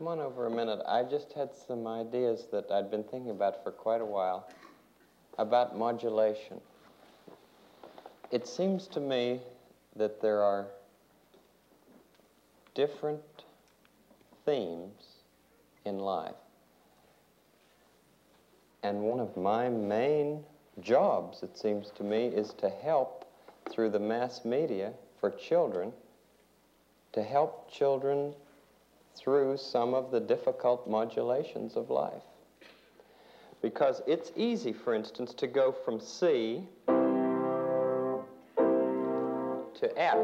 come on over a minute. I just had some ideas that I'd been thinking about for quite a while about modulation. It seems to me that there are different themes in life. And one of my main jobs, it seems to me, is to help through the mass media for children, to help children through some of the difficult modulations of life. Because it's easy, for instance, to go from C to F.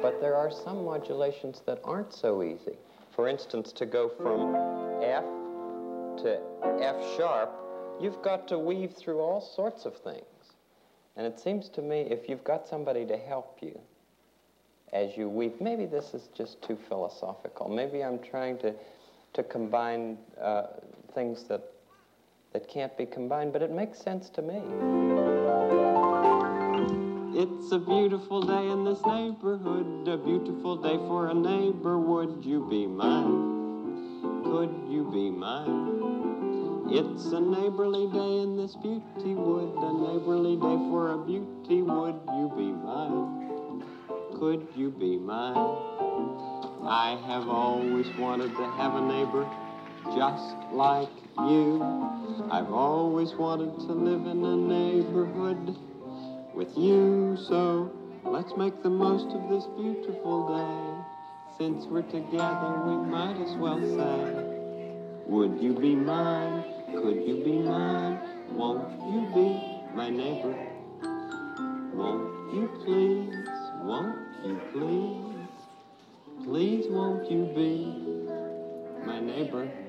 But there are some modulations that aren't so easy. For instance, to go from F to F sharp, you've got to weave through all sorts of things. And it seems to me if you've got somebody to help you as you weave, maybe this is just too philosophical. Maybe I'm trying to, to combine uh, things that, that can't be combined, but it makes sense to me. It's a beautiful day in this neighborhood, a beautiful day for a neighbor. Would you be mine? Could you be mine? It's a neighborly day in this beauty wood, a neighborly day for a beauty. Would you be mine? Could you be mine? I have always wanted to have a neighbor just like you. I've always wanted to live in a neighborhood with you. So let's make the most of this beautiful day. Since we're together, we might as well say, Would you be mine? Could you be mine? Won't you be my neighbor? Won't you please? Won't please? Please won't you be my neighbor?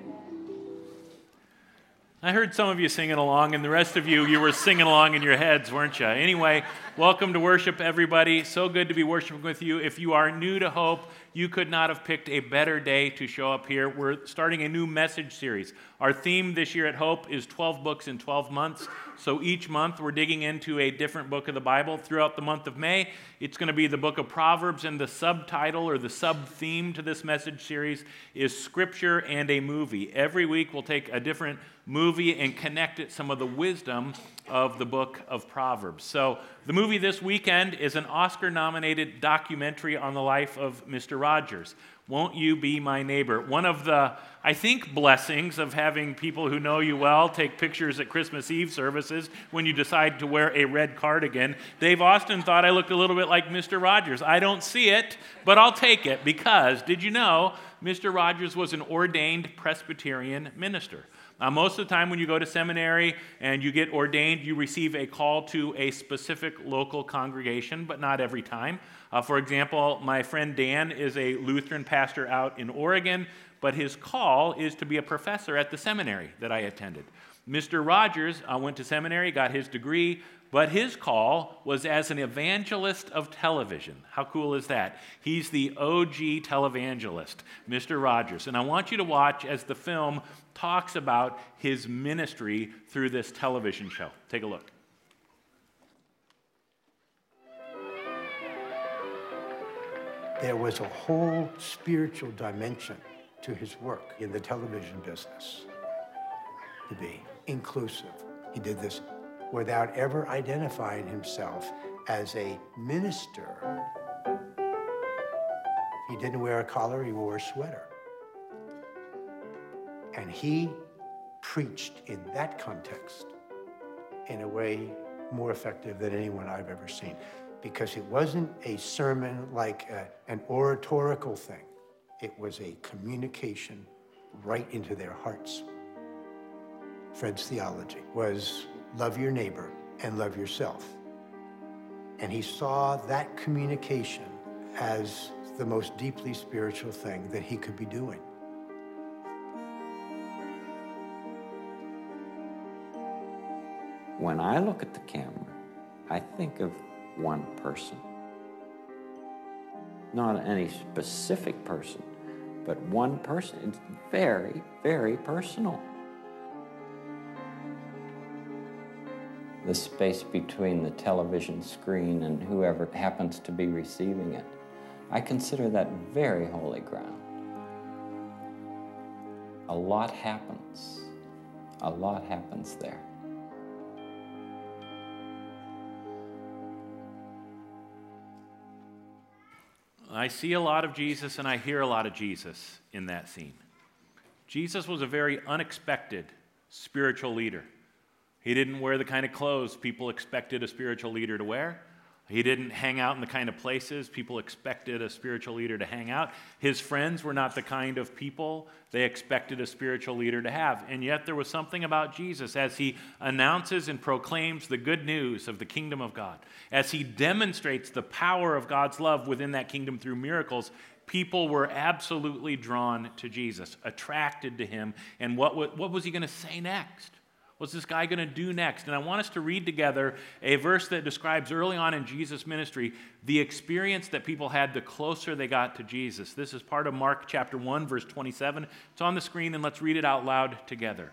I heard some of you singing along, and the rest of you, you were singing along in your heads, weren't you? Anyway, welcome to worship, everybody. So good to be worshiping with you. If you are new to Hope, you could not have picked a better day to show up here. We're starting a new message series. Our theme this year at Hope is 12 books in 12 months. So each month we're digging into a different book of the Bible. Throughout the month of May, it's going to be the book of Proverbs, and the subtitle or the sub theme to this message series is Scripture and a Movie. Every week we'll take a different movie and connect it some of the wisdom of the book of Proverbs. So, the movie this weekend is an Oscar nominated documentary on the life of Mr. Rogers. Won't you be my neighbor? One of the, I think, blessings of having people who know you well take pictures at Christmas Eve services when you decide to wear a red cardigan. Dave Austin thought I looked a little bit like Mr. Rogers. I don't see it, but I'll take it because did you know Mr. Rogers was an ordained Presbyterian minister? Uh, most of the time, when you go to seminary and you get ordained, you receive a call to a specific local congregation, but not every time. Uh, for example, my friend Dan is a Lutheran pastor out in Oregon, but his call is to be a professor at the seminary that I attended. Mr. Rogers uh, went to seminary, got his degree, but his call was as an evangelist of television. How cool is that? He's the OG televangelist, Mr. Rogers. And I want you to watch as the film talks about his ministry through this television show. Take a look. There was a whole spiritual dimension to his work in the television business to be inclusive. He did this without ever identifying himself as a minister. He didn't wear a collar, he wore a sweater. And he preached in that context in a way more effective than anyone I've ever seen. Because it wasn't a sermon like a, an oratorical thing, it was a communication right into their hearts. Fred's theology was love your neighbor and love yourself. And he saw that communication as the most deeply spiritual thing that he could be doing. When I look at the camera, I think of one person. Not any specific person, but one person. It's very, very personal. The space between the television screen and whoever happens to be receiving it. I consider that very holy ground. a lot happens. A lot happens there. I see a lot of Jesus and I hear a lot of Jesus in that scene. Jesus was a very unexpected spiritual leader. He didn't wear the kind of clothes people expected a spiritual leader to wear. He didn't hang out in the kind of places people expected a spiritual leader to hang out. His friends were not the kind of people they expected a spiritual leader to have. And yet, there was something about Jesus as he announces and proclaims the good news of the kingdom of God, as he demonstrates the power of God's love within that kingdom through miracles. People were absolutely drawn to Jesus, attracted to him. And what, what was he going to say next? What's this guy going to do next? And I want us to read together a verse that describes early on in Jesus' ministry the experience that people had the closer they got to Jesus. This is part of Mark chapter 1, verse 27. It's on the screen, and let's read it out loud together.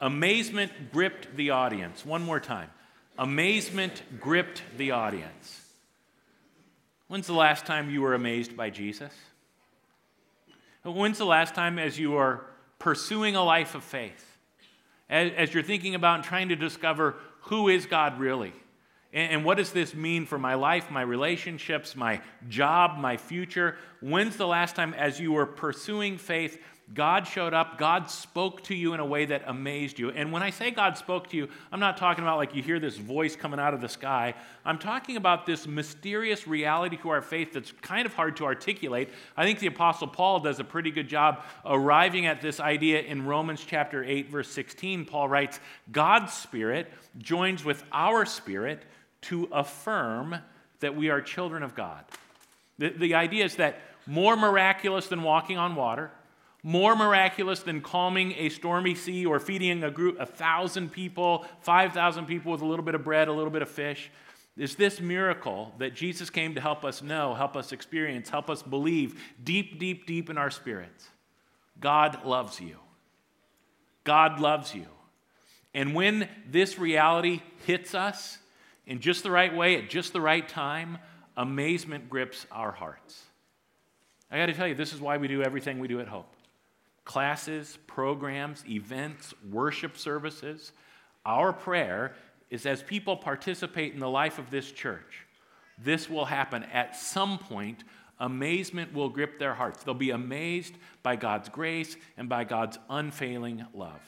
Amazement gripped the audience. One more time. Amazement gripped the audience. When's the last time you were amazed by Jesus? When's the last time as you are pursuing a life of faith? As, as you're thinking about and trying to discover who is God really? And, and what does this mean for my life, my relationships, my job, my future? When's the last time, as you were pursuing faith, God showed up, God spoke to you in a way that amazed you. And when I say God spoke to you, I'm not talking about like you hear this voice coming out of the sky. I'm talking about this mysterious reality to our faith that's kind of hard to articulate. I think the Apostle Paul does a pretty good job arriving at this idea in Romans chapter 8, verse 16. Paul writes, God's Spirit joins with our spirit to affirm that we are children of God. The, the idea is that more miraculous than walking on water, more miraculous than calming a stormy sea or feeding a group, a thousand people, 5,000 people with a little bit of bread, a little bit of fish, is this miracle that Jesus came to help us know, help us experience, help us believe deep, deep, deep in our spirits. God loves you. God loves you. And when this reality hits us in just the right way, at just the right time, amazement grips our hearts. I got to tell you, this is why we do everything we do at Hope classes, programs, events, worship services. Our prayer is as people participate in the life of this church, this will happen at some point. Amazement will grip their hearts. They'll be amazed by God's grace and by God's unfailing love.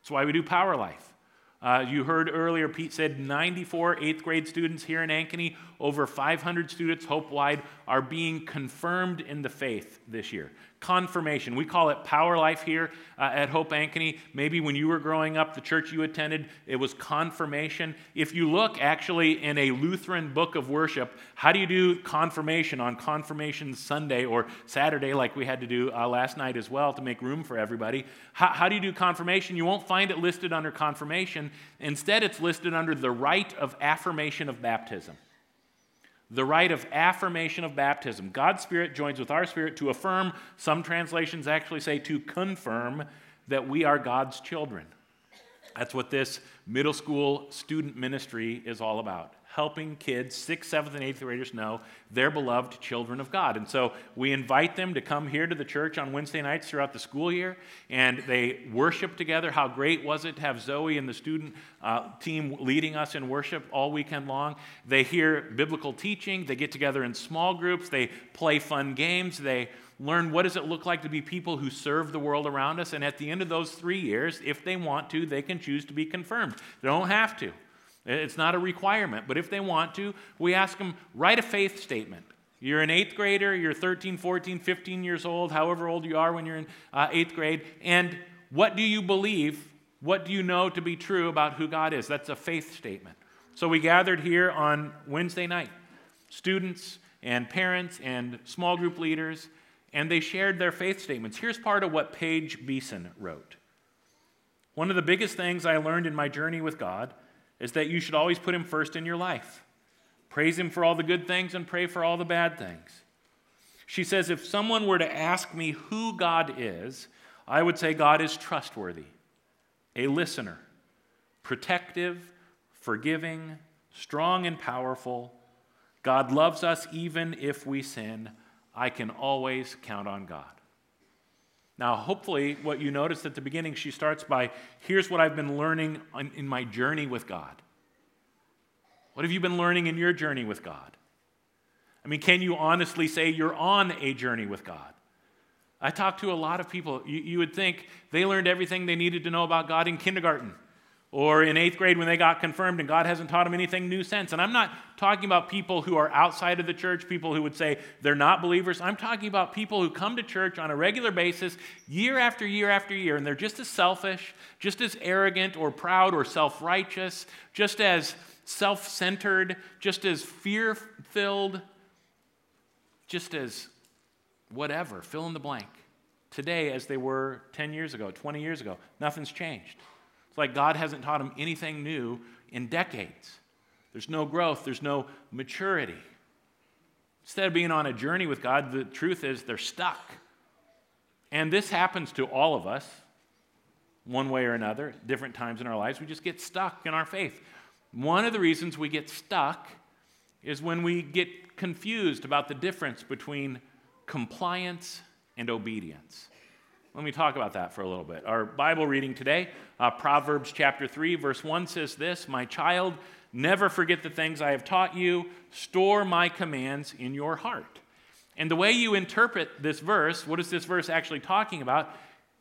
That's why we do Power Life. Uh, you heard earlier, Pete said 94 eighth grade students here in Ankeny, over 500 students Hope wide, are being confirmed in the faith this year confirmation. We call it power life here uh, at Hope Ankeny. Maybe when you were growing up, the church you attended, it was confirmation. If you look actually in a Lutheran book of worship, how do you do confirmation on Confirmation Sunday or Saturday, like we had to do uh, last night as well to make room for everybody? How, how do you do confirmation? You won't find it listed under confirmation. Instead, it's listed under the rite of affirmation of baptism the rite of affirmation of baptism. God's Spirit joins with our spirit to affirm, some translations actually say to confirm, that we are God's children. That's what this middle school student ministry is all about helping kids, sixth, seventh, and eighth graders, know they're beloved children of God. And so we invite them to come here to the church on Wednesday nights throughout the school year, and they worship together. How great was it to have Zoe and the student uh, team leading us in worship all weekend long? They hear biblical teaching, they get together in small groups, they play fun games, they learn what does it look like to be people who serve the world around us and at the end of those three years if they want to they can choose to be confirmed they don't have to it's not a requirement, but if they want to, we ask them, write a faith statement. You're an eighth grader, you're 13, 14, 15 years old, however old you are when you're in uh, eighth grade, and what do you believe? What do you know to be true about who God is? That's a faith statement. So we gathered here on Wednesday night, students and parents and small group leaders, and they shared their faith statements. Here's part of what Paige Beeson wrote. One of the biggest things I learned in my journey with God is that you should always put Him first in your life. Praise Him for all the good things and pray for all the bad things. She says, if someone were to ask me who God is, I would say God is trustworthy, a listener, protective, forgiving, strong, and powerful. God loves us even if we sin. I can always count on God. Now, hopefully, what you noticed at the beginning, she starts by here's what I've been learning in my journey with God. What have you been learning in your journey with God? I mean, can you honestly say you're on a journey with God? I talk to a lot of people. You, you, would think they learned everything they needed to know about God in kindergarten or in eighth grade when they got confirmed, and God hasn't taught them anything new since. And I'm not talking about people who are outside of the church, people who would say they're not believers. I'm talking about people who come to church on a regular basis, year after year after year, and they're just as selfish, just as arrogant or proud or self righteous, just as self centered, just as fear filled, just as whatever, fill in the blank, today as they were 10 years ago, 20 years ago. Nothing's changed. Like God hasn't taught them anything new in decades. There's no growth, there's no maturity. Instead of being on a journey with God, the truth is they're stuck. And this happens to all of us, one way or another, different times in our lives. We just get stuck in our faith. One of the reasons we get stuck is when we get confused about the difference between compliance and obedience. Let me talk about that for a little bit. Our Bible reading today, uh, Proverbs chapter 3, verse 1 says this My child, never forget the things I have taught you, store my commands in your heart. And the way you interpret this verse, what is this verse actually talking about?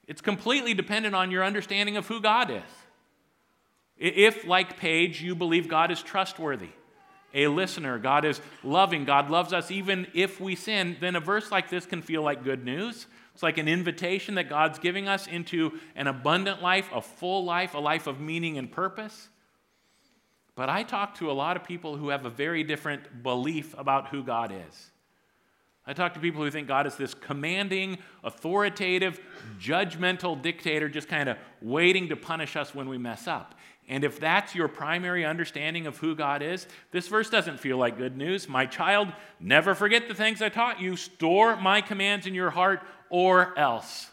It's completely dependent on your understanding of who God is. If, like Paige, you believe God is trustworthy, a listener, God is loving, God loves us even if we sin, then a verse like this can feel like good news. It's like an invitation that God's giving us into an abundant life, a full life, a life of meaning and purpose. But I talk to a lot of people who have a very different belief about who God is. I talk to people who think God is this commanding, authoritative, judgmental dictator just kind of waiting to punish us when we mess up. And if that's your primary understanding of who God is, this verse doesn't feel like good news. My child, never forget the things I taught you. Store my commands in your heart, or else.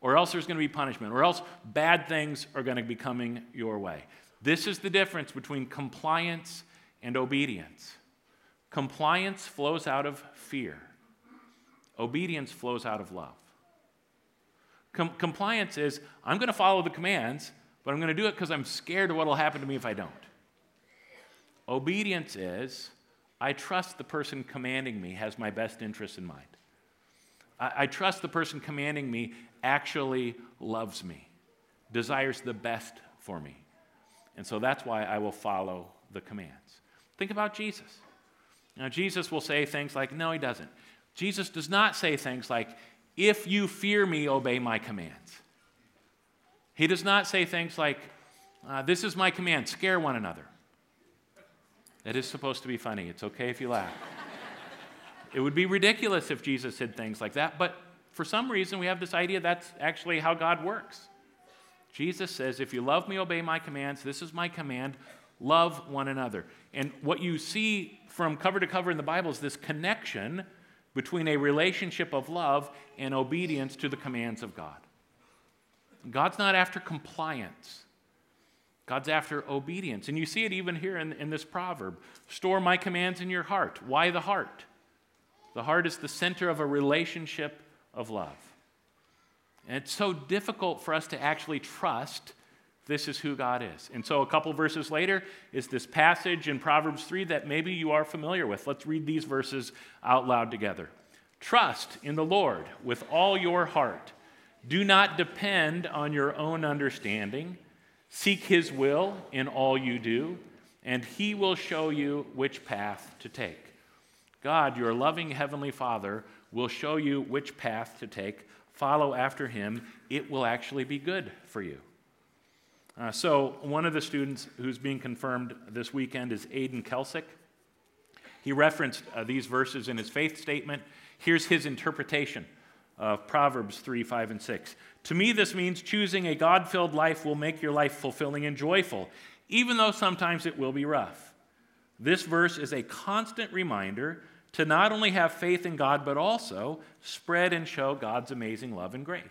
Or else there's going to be punishment, or else bad things are going to be coming your way. This is the difference between compliance and obedience. Compliance flows out of fear, obedience flows out of love. Com- compliance is I'm going to follow the commands, but I'm going to do it because I'm scared of what will happen to me if I don't. Obedience is I trust the person commanding me has my best interest in mind. I, I trust the person commanding me actually loves me, desires the best for me. And so that's why I will follow the commands. Think about Jesus. Now, Jesus will say things like, no, he doesn't. Jesus does not say things like, if you fear me, obey my commands. He does not say things like, uh, this is my command, scare one another. That is supposed to be funny. It's okay if you laugh. It would be ridiculous if Jesus said things like that, but for some reason we have this idea that's actually how God works. Jesus says, If you love me, obey my commands. This is my command love one another. And what you see from cover to cover in the Bible is this connection between a relationship of love and obedience to the commands of God. God's not after compliance. God's after obedience. And you see it even here in, in this proverb store my commands in your heart. Why the heart? The heart is the center of a relationship of love. And it's so difficult for us to actually trust this is who God is. And so, a couple verses later is this passage in Proverbs 3 that maybe you are familiar with. Let's read these verses out loud together. Trust in the Lord with all your heart. Do not depend on your own understanding. Seek his will in all you do, and he will show you which path to take. God, your loving Heavenly Father, will show you which path to take. Follow after Him. It will actually be good for you. Uh, so, one of the students who's being confirmed this weekend is Aidan Kelsick. He referenced uh, these verses in his faith statement. Here's his interpretation of Proverbs 3, 5, and 6. To me, this means choosing a God filled life will make your life fulfilling and joyful, even though sometimes it will be rough. This verse is a constant reminder to not only have faith in God, but also spread and show God's amazing love and grace.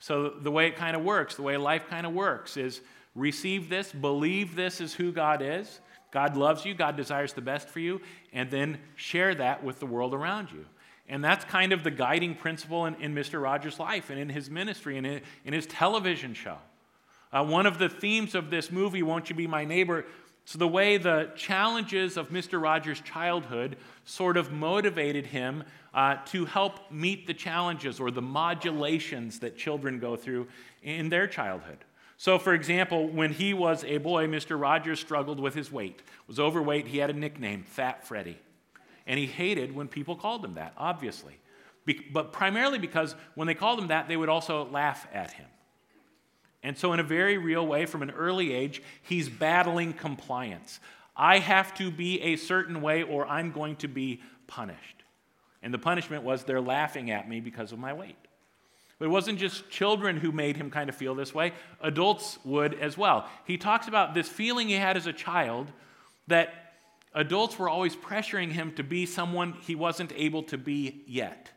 So, the way it kind of works, the way life kind of works, is receive this, believe this is who God is. God loves you, God desires the best for you, and then share that with the world around you. And that's kind of the guiding principle in, in Mr. Rogers' life and in his ministry and in, his television show. Uh, one of the themes of this movie, Won't You Be My Neighbor, it's the way the challenges of Mr. Rogers' childhood sort of motivated him uh, to help meet the challenges or the modulations that children go through in their childhood. So, for example, when he was a boy, Mr. Rogers struggled with his weight, was overweight. He had a nickname, Fat Freddy. And he hated when people called him that, obviously. Be- but primarily because when they called him that, they would also laugh at him. And so, in a very real way, from an early age, he's battling compliance. I have to be a certain way or I'm going to be punished. And the punishment was they're laughing at me because of my weight. But it wasn't just children who made him kind of feel this way, adults would as well. He talks about this feeling he had as a child that adults were always pressuring him to be someone he wasn't able to be yet.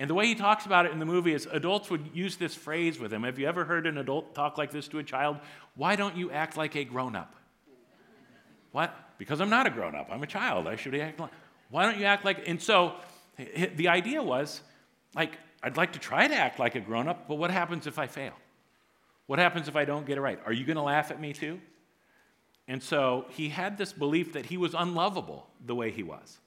And the way he talks about it in the movie is adults would use this phrase with him. Have you ever heard an adult talk like this to a child? Why don't you act like a grown up? What? Because I'm not a grown up. I'm a child. I should act like. Why don't you act like. And so the idea was like, I'd like to try to act like a grown up, but what happens if I fail? What happens if I don't get it right? Are you going to laugh at me too? And so he had this belief that he was unlovable the way he was.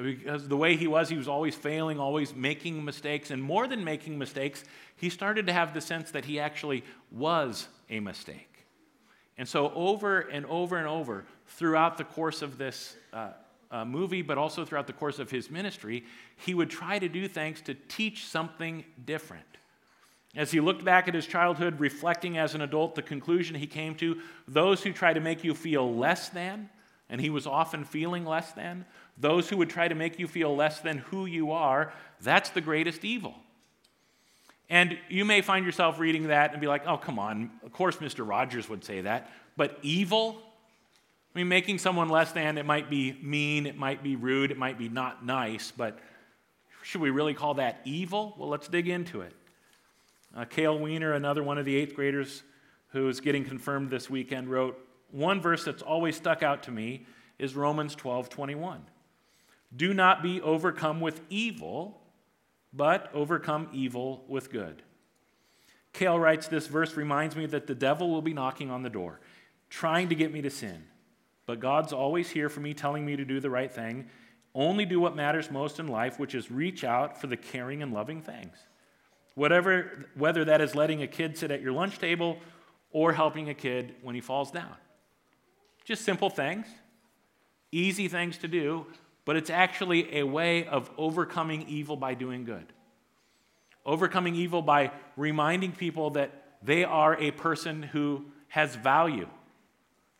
Because the way he was, he was always failing, always making mistakes. And more than making mistakes, he started to have the sense that he actually was a mistake. And so, over and over and over, throughout the course of this uh, uh, movie, but also throughout the course of his ministry, he would try to do things to teach something different. As he looked back at his childhood, reflecting as an adult, the conclusion he came to those who try to make you feel less than, and he was often feeling less than, those who would try to make you feel less than who you are, that's the greatest evil. And you may find yourself reading that and be like, oh, come on, of course Mr. Rogers would say that. But evil? I mean, making someone less than, it might be mean, it might be rude, it might be not nice, but should we really call that evil? Well, let's dig into it. Uh, Cale Weiner, another one of the eighth graders who is getting confirmed this weekend, wrote, One verse that's always stuck out to me is Romans 12 21. Do not be overcome with evil, but overcome evil with good. Cale writes, This verse reminds me that the devil will be knocking on the door, trying to get me to sin. But God's always here for me, telling me to do the right thing. Only do what matters most in life, which is reach out for the caring and loving things. Whatever, whether that is letting a kid sit at your lunch table or helping a kid when he falls down. Just simple things, easy things to do, but it's actually a way of overcoming evil by doing good. Overcoming evil by reminding people that they are a person who has value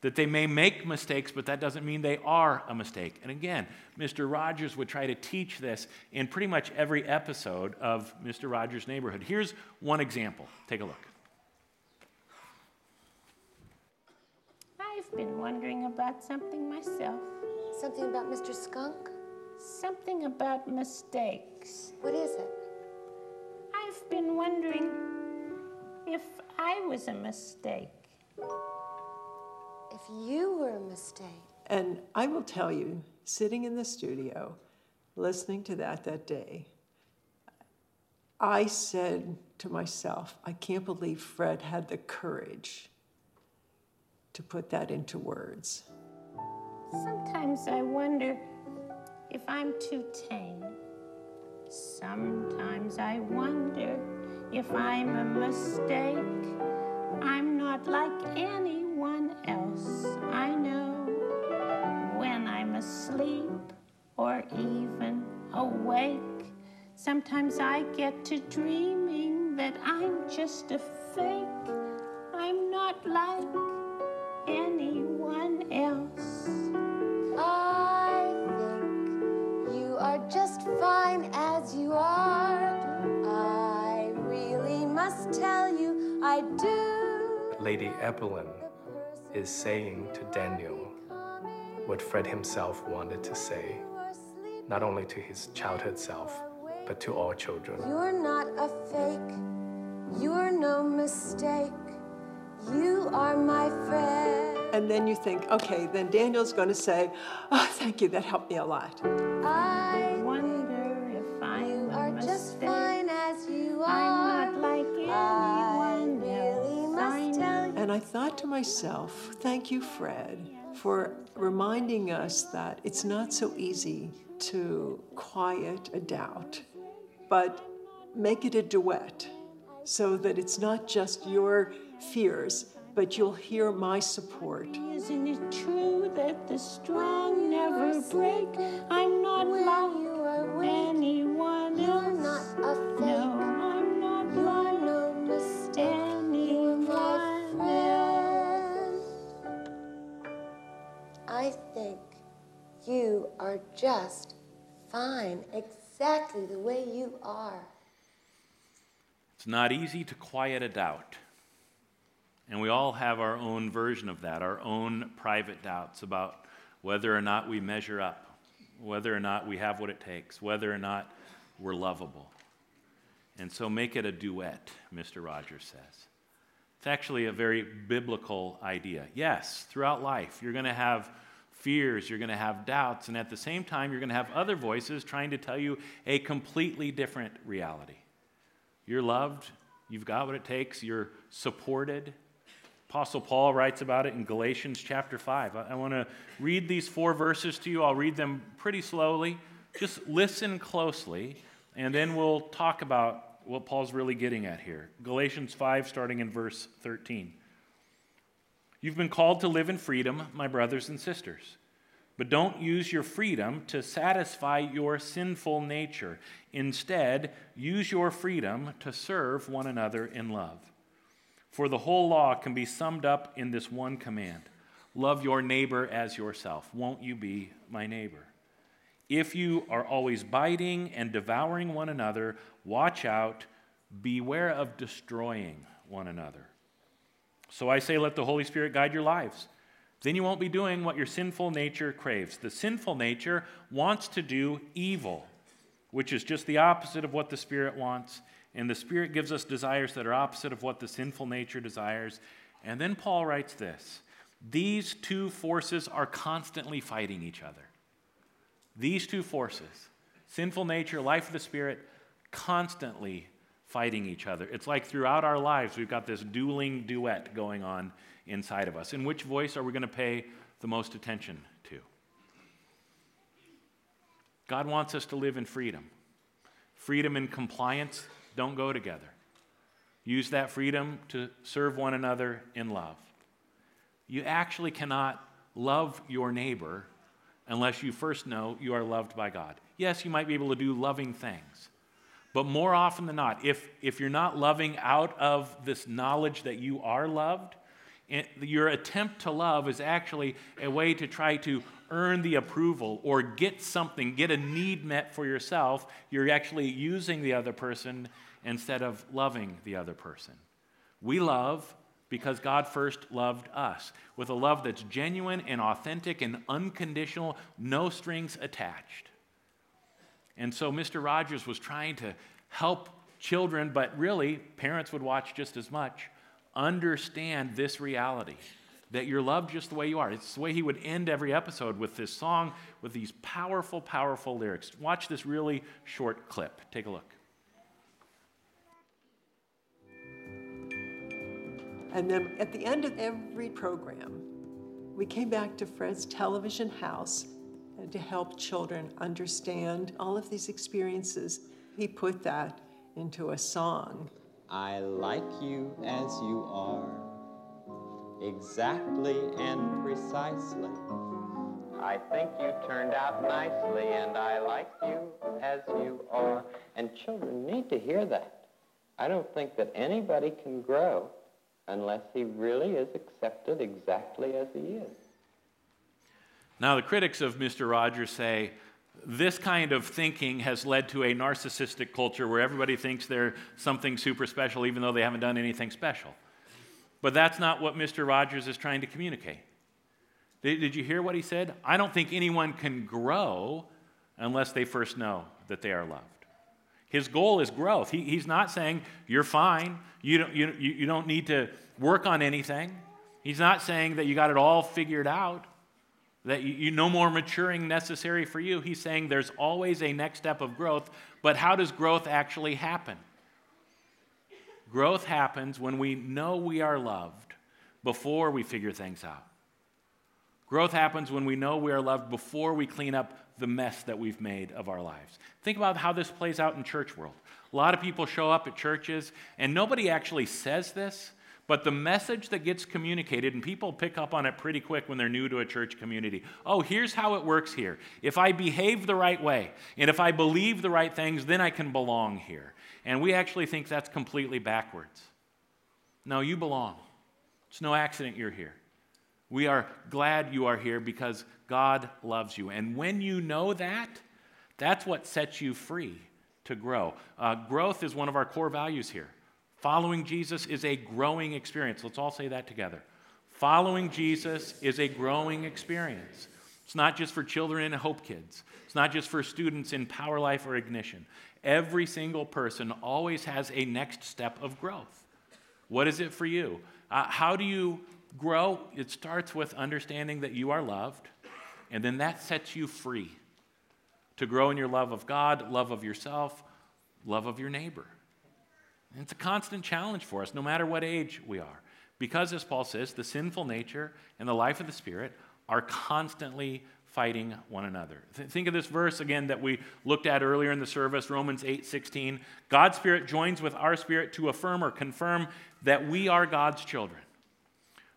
that they may make mistakes, but that doesn't mean they are a mistake. And again, Mr. Rogers would try to teach this in pretty much every episode of Mr. Rogers' Neighborhood. Here's one example. Take a look. I've been wondering about something myself. Something about Mr. Skunk? Something about mistakes. What is it? I've been wondering if I was a mistake if you were a mistake. And I will tell you, sitting in the studio, listening to that that day, I said to myself, I can't believe Fred had the courage to put that into words. Sometimes I wonder if I'm too tame. Sometimes I wonder if I'm a mistake. I'm not like anyone else I know when I'm asleep or even awake. Sometimes I get to dreaming that I'm just a fake. I'm not like anyone else. I think you are just fine as you are. I really must tell you I do. Lady Aberlin is saying to Daniel what Fred himself wanted to say, not only to his childhood self, but to all children. You're not a fake, you're no mistake, you are my friend. And then you think, okay, then Daniel's going to say, oh, thank you, that helped me a lot. I wonder if I you are mistake. just fine as you are. I'm not like anyone I really else. And I thought to myself, thank you, Fred, for reminding us that it's not so easy to quiet a doubt, but make it a duet so that it's not just your fears, but you'll hear my support. Isn't it true that the strong never break? I'm not like anyone else. You're not a fake. No, I'm not You're like no mistake. You're anyone friend. I think you are just fine, exactly the way you are. It's not easy to quiet a doubt. And we all have our own version of that, our own private doubts about whether or not we measure up, whether or not we have what it takes, whether or not we're lovable. And so make it a duet, Mr. Rogers says. It's actually a very biblical idea. Yes, throughout life, you're going to have fears, you're going to have doubts, and at the same time, you're going to have other voices trying to tell you a completely different reality. You're loved, you've got what it takes, you're supported. Apostle Paul writes about it in Galatians chapter 5. I, I want to read these four verses to you. I'll read them pretty slowly. Just listen closely, and then we'll talk about what Paul's really getting at here. Galatians 5, starting in verse 13. You've been called to live in freedom, my brothers and sisters. But don't use your freedom to satisfy your sinful nature. Instead, use your freedom to serve one another in love. For the whole law can be summed up in this one command love your neighbor as yourself. Won't you be my neighbor? If you are always biting and devouring one another, watch out, beware of destroying one another. So I say, let the Holy Spirit guide your lives. Then you won't be doing what your sinful nature craves. The sinful nature wants to do evil, which is just the opposite of what the Spirit wants. And the Spirit gives us desires that are opposite of what the sinful nature desires. And then Paul writes this These two forces are constantly fighting each other. These two forces, sinful nature, life of the Spirit, constantly fighting each other. It's like throughout our lives, we've got this dueling duet going on inside of us. And which voice are we going to pay the most attention to? God wants us to live in freedom. Freedom and compliance don't go together. Use that freedom to serve one another in love. You actually cannot love your neighbor unless you first know you are loved by God. Yes, you might be able to do loving things. But more often than not, if, if you're not loving out of this knowledge that you are loved, your attempt to love is actually a way to try to earn the approval or get something, get a need met for yourself. You're actually using the other person instead of loving the other person. We love because God first loved us with a love that's genuine and authentic and unconditional, no strings attached. And so Mr. Rogers was trying to help children, but really, parents would watch just as much, understand this reality that you're loved just the way you are. It's the way he would end every episode with this song with these powerful, powerful lyrics. Watch this really short clip. Take a look. And then at the end of every program, we came back to Fred's television house to help children understand all of these experiences. He put that into a song. I like you as you are, exactly and precisely. I think you turned out nicely, and I like you as you are. And children need to hear that. I don't think that anybody can grow unless he really is accepted exactly as he is. Now, the critics of Mr. Rogers say this kind of thinking has led to a narcissistic culture where everybody thinks they're something super special even though they haven't done anything special. But that's not what Mr. Rogers is trying to communicate. Did, you hear what he said? I don't think anyone can grow unless they first know that they are loved. His goal is growth. He, he's not saying you're fine, you don't, you, you don't need to work on anything. He's not saying that you got it all figured out, that you, you no more maturing necessary for you. He's saying there's always a next step of growth, but how does growth actually happen? Growth happens when we know we are loved, before we figure things out. Growth happens when we know we are loved before we clean up the mess that we've made of our lives. Think about how this plays out in church world. A lot of people show up at churches and nobody actually says this, but the message that gets communicated, and people pick up on it pretty quick when they're new to a church community. Oh, here's how it works here. If I behave the right way, and if I believe the right things, then I can belong here. And we actually think that's completely backwards. No, you belong. It's no accident you're here. We are glad you are here because God loves you. And when you know that, that's what sets you free to grow. Uh, growth is one of our core values here. Following Jesus is a growing experience. Let's all say that together. Following Jesus is a growing experience. It's not just for children in Hope Kids, it's not just for students in Power Life or Ignition. Every single person always has a next step of growth. What is it for you? Uh, how do you grow? It starts with understanding that you are loved, and then that sets you free to grow in your love of God, love of yourself, love of your neighbor. And it's a constant challenge for us, no matter what age we are. Because, as Paul says, the sinful nature and the life of the Spirit are constantly fighting one another. Th- think of this verse again that we looked at earlier in the service, Romans 8 16. God's Spirit joins with our spirit to affirm or confirm that we are God's children.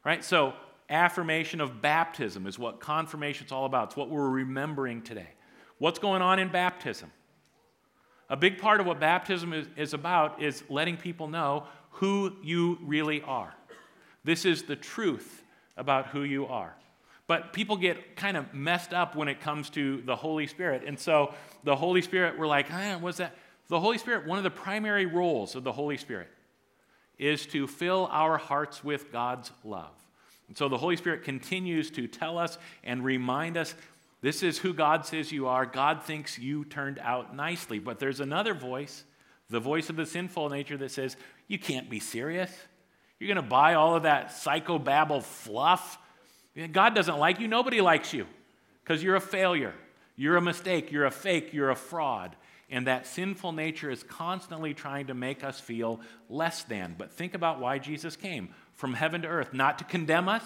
Right? So, affirmation of baptism is what confirmation is all about. It's what we're remembering today. What's going on in baptism? A big part of what baptism is, is about is letting people know who you really are. This is the truth about who you are. But people get kind of messed up when it comes to the Holy Spirit. And so the Holy Spirit, we're like, ah, what's that? The Holy Spirit, one of the primary roles of the Holy Spirit is to fill our hearts with God's love. And so the Holy Spirit continues to tell us and remind us this is who God says you are. God thinks you turned out nicely. But there's another voice, the voice of the sinful nature, that says, You can't be serious. You're going to buy all of that psychobabble fluff. God doesn't like you. Nobody likes you because you're a failure. You're a mistake. You're a fake. You're a fraud. And that sinful nature is constantly trying to make us feel less than. But think about why Jesus came from heaven to earth, not to condemn us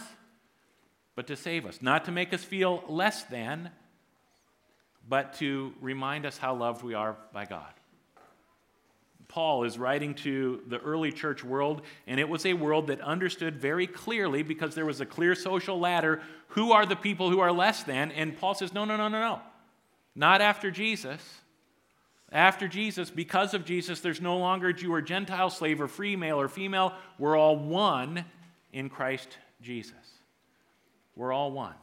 but to save us, not to make us feel less than, but to remind us how loved we are by God. Paul is writing to the early church world, and it was a world that understood very clearly, because there was a clear social ladder, who are the people who are less than. And Paul says, no, no, no, no, no. Not after Jesus. After Jesus, because of Jesus, there's no longer Jew or Gentile, slave or free, male or female. We're all one in Christ Jesus. We're all one.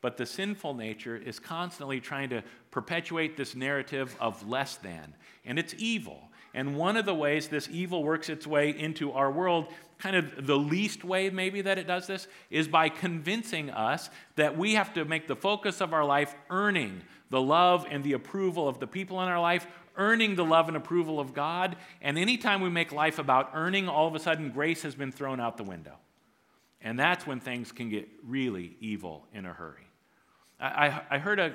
But the sinful nature is constantly trying to perpetuate this narrative of less than, and it's evil. And one of the ways this evil works its way into our world, kind of the least way maybe that it does this, is by convincing us that we have to make the focus of our life earning the love and the approval of the people in our life, earning the love and approval of God. And anytime we make life about earning, all of a sudden grace has been thrown out the window. And that's when things can get really evil in a hurry. I, I, I, heard a,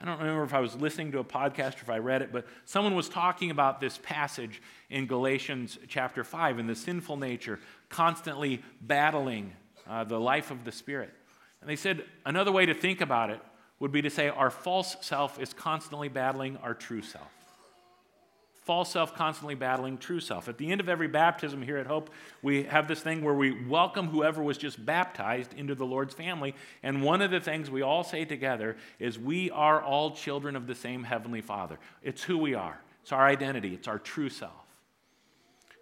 I don't remember if I was listening to a podcast or if I read it, but someone was talking about this passage in Galatians chapter 5 and the sinful nature constantly battling uh, the life of the Spirit. And they said another way to think about it would be to say our false self is constantly battling our true self false self constantly battling true self. At the end of every baptism here at Hope, we have this thing where we welcome whoever was just baptized into the Lord's family. And one of the things we all say together is we are all children of the same Heavenly Father. It's who we are, it's our identity, it's our true self.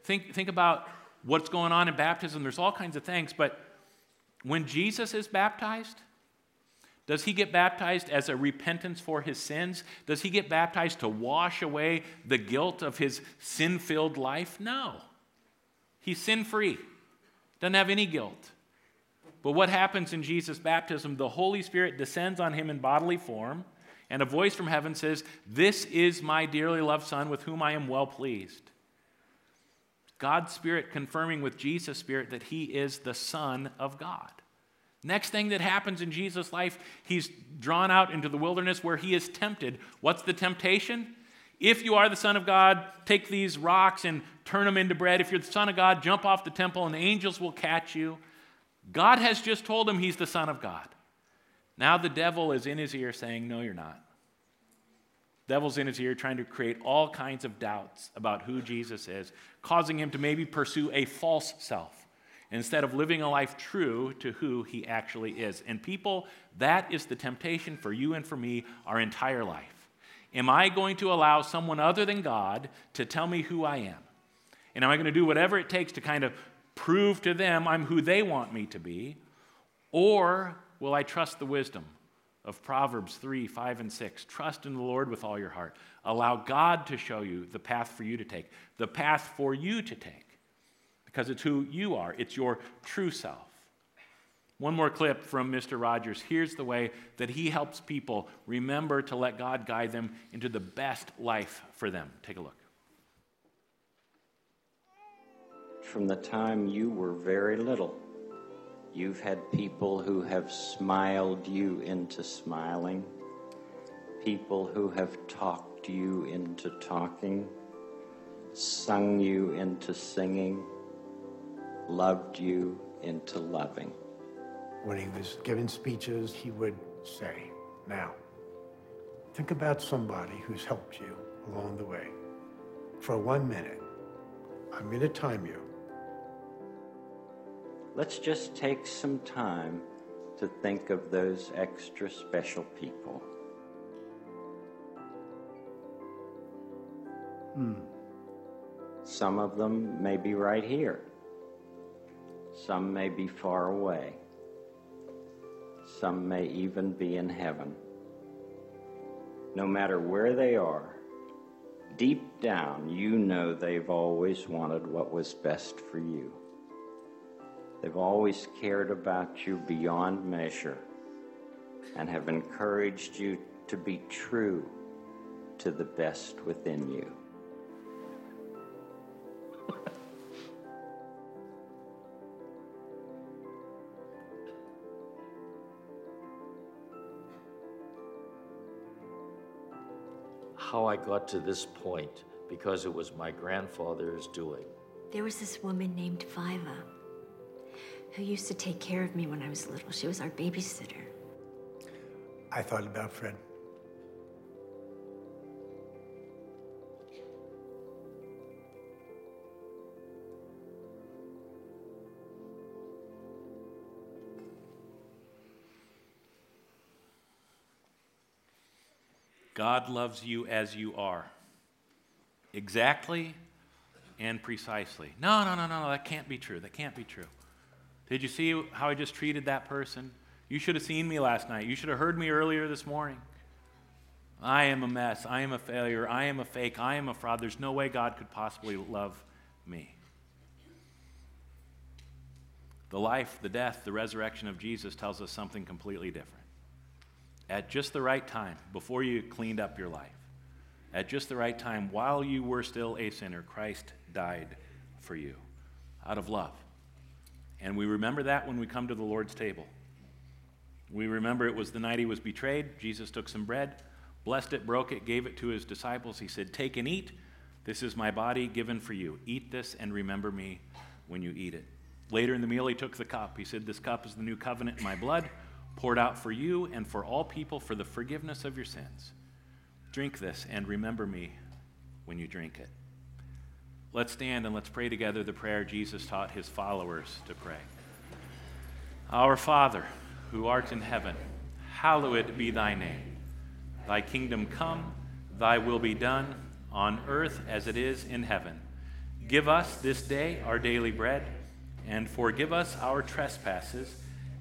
Think, think about what's going on in baptism. There's all kinds of things, but when Jesus is baptized, does he get baptized as a repentance for his sins? Does he get baptized to wash away the guilt of his sin filled life? No. He's sin free, doesn't have any guilt. But what happens in Jesus' baptism? The Holy Spirit descends on him in bodily form, and a voice from heaven says, This is my dearly loved Son with whom I am well pleased. God's Spirit confirming with Jesus' Spirit that he is the Son of God. Next thing that happens in Jesus' life, he's drawn out into the wilderness where he is tempted. What's the temptation? If you are the Son of God, take these rocks and turn them into bread. If you're the Son of God, jump off the temple and the angels will catch you. God has just told him he's the Son of God. Now the devil is in his ear saying, No, you're not. Devil's in his ear trying to create all kinds of doubts about who Jesus is, causing him to maybe pursue a false self instead of living a life true to who he actually is. And people, that is the temptation for you and for me our entire life. Am I going to allow someone other than God to tell me who I am? And am I going to do whatever it takes to kind of prove to them I'm who they want me to be? Or will I trust the wisdom of Proverbs 3, 5, and 6? Trust in the Lord with all your heart. Allow God to show you the path for you to take, the path for you to take, because it's who you are, it's your true self. One more clip from Mr. Rogers. Here's the way that he helps people remember to let God guide them into the best life for them. Take a look. From the time you were very little, you've had people who have smiled you into smiling, people who have talked you into talking, sung you into singing, loved you into loving when he was giving speeches, he would say, Now, think about somebody who's helped you along the way. For one minute, I'm going to time you. Let's just take some time to think of those extra special people. Hmm. Some of them may be right here. Some may be far away. Some may even be in heaven. No matter where they are, deep down, you know they've always wanted what was best for you. They've always cared about you beyond measure and have encouraged you to be true to the best within you. How I got to this point because it was my grandfather's doing. There was this woman named Viva who used to take care of me when I was little. She was our babysitter. I thought about Fred. God loves you as you are. Exactly and precisely. No, no, no, no, no, that can't be true. That can't be true. Did you see how I just treated that person? You should have seen me last night. You should have heard me earlier this morning. I am a mess. I am a failure. I am a fake. I am a fraud. There's no way God could possibly love me. The life, the death, the resurrection of Jesus tells us something completely different at just the right time, before you cleaned up your life, at just the right time, while you were still a sinner, Christ died for you out of love. And we remember that when we come to the Lord's table. We remember it was the night he was betrayed. Jesus took some bread, blessed it, broke it, gave it to his disciples. He said, Take and eat. This is my body given for you. Eat this and remember me when you eat it. Later in the meal, he took the cup. He said, This cup is the new covenant in my blood poured out for you and for all people for the forgiveness of your sins. Drink this and remember me when you drink it. Let's stand and let's pray together the prayer Jesus taught his followers to pray. Our Father, who art in heaven, hallowed be thy name. Thy kingdom come, thy will be done, on earth as it is in heaven. Give us this day our daily bread, and forgive us our trespasses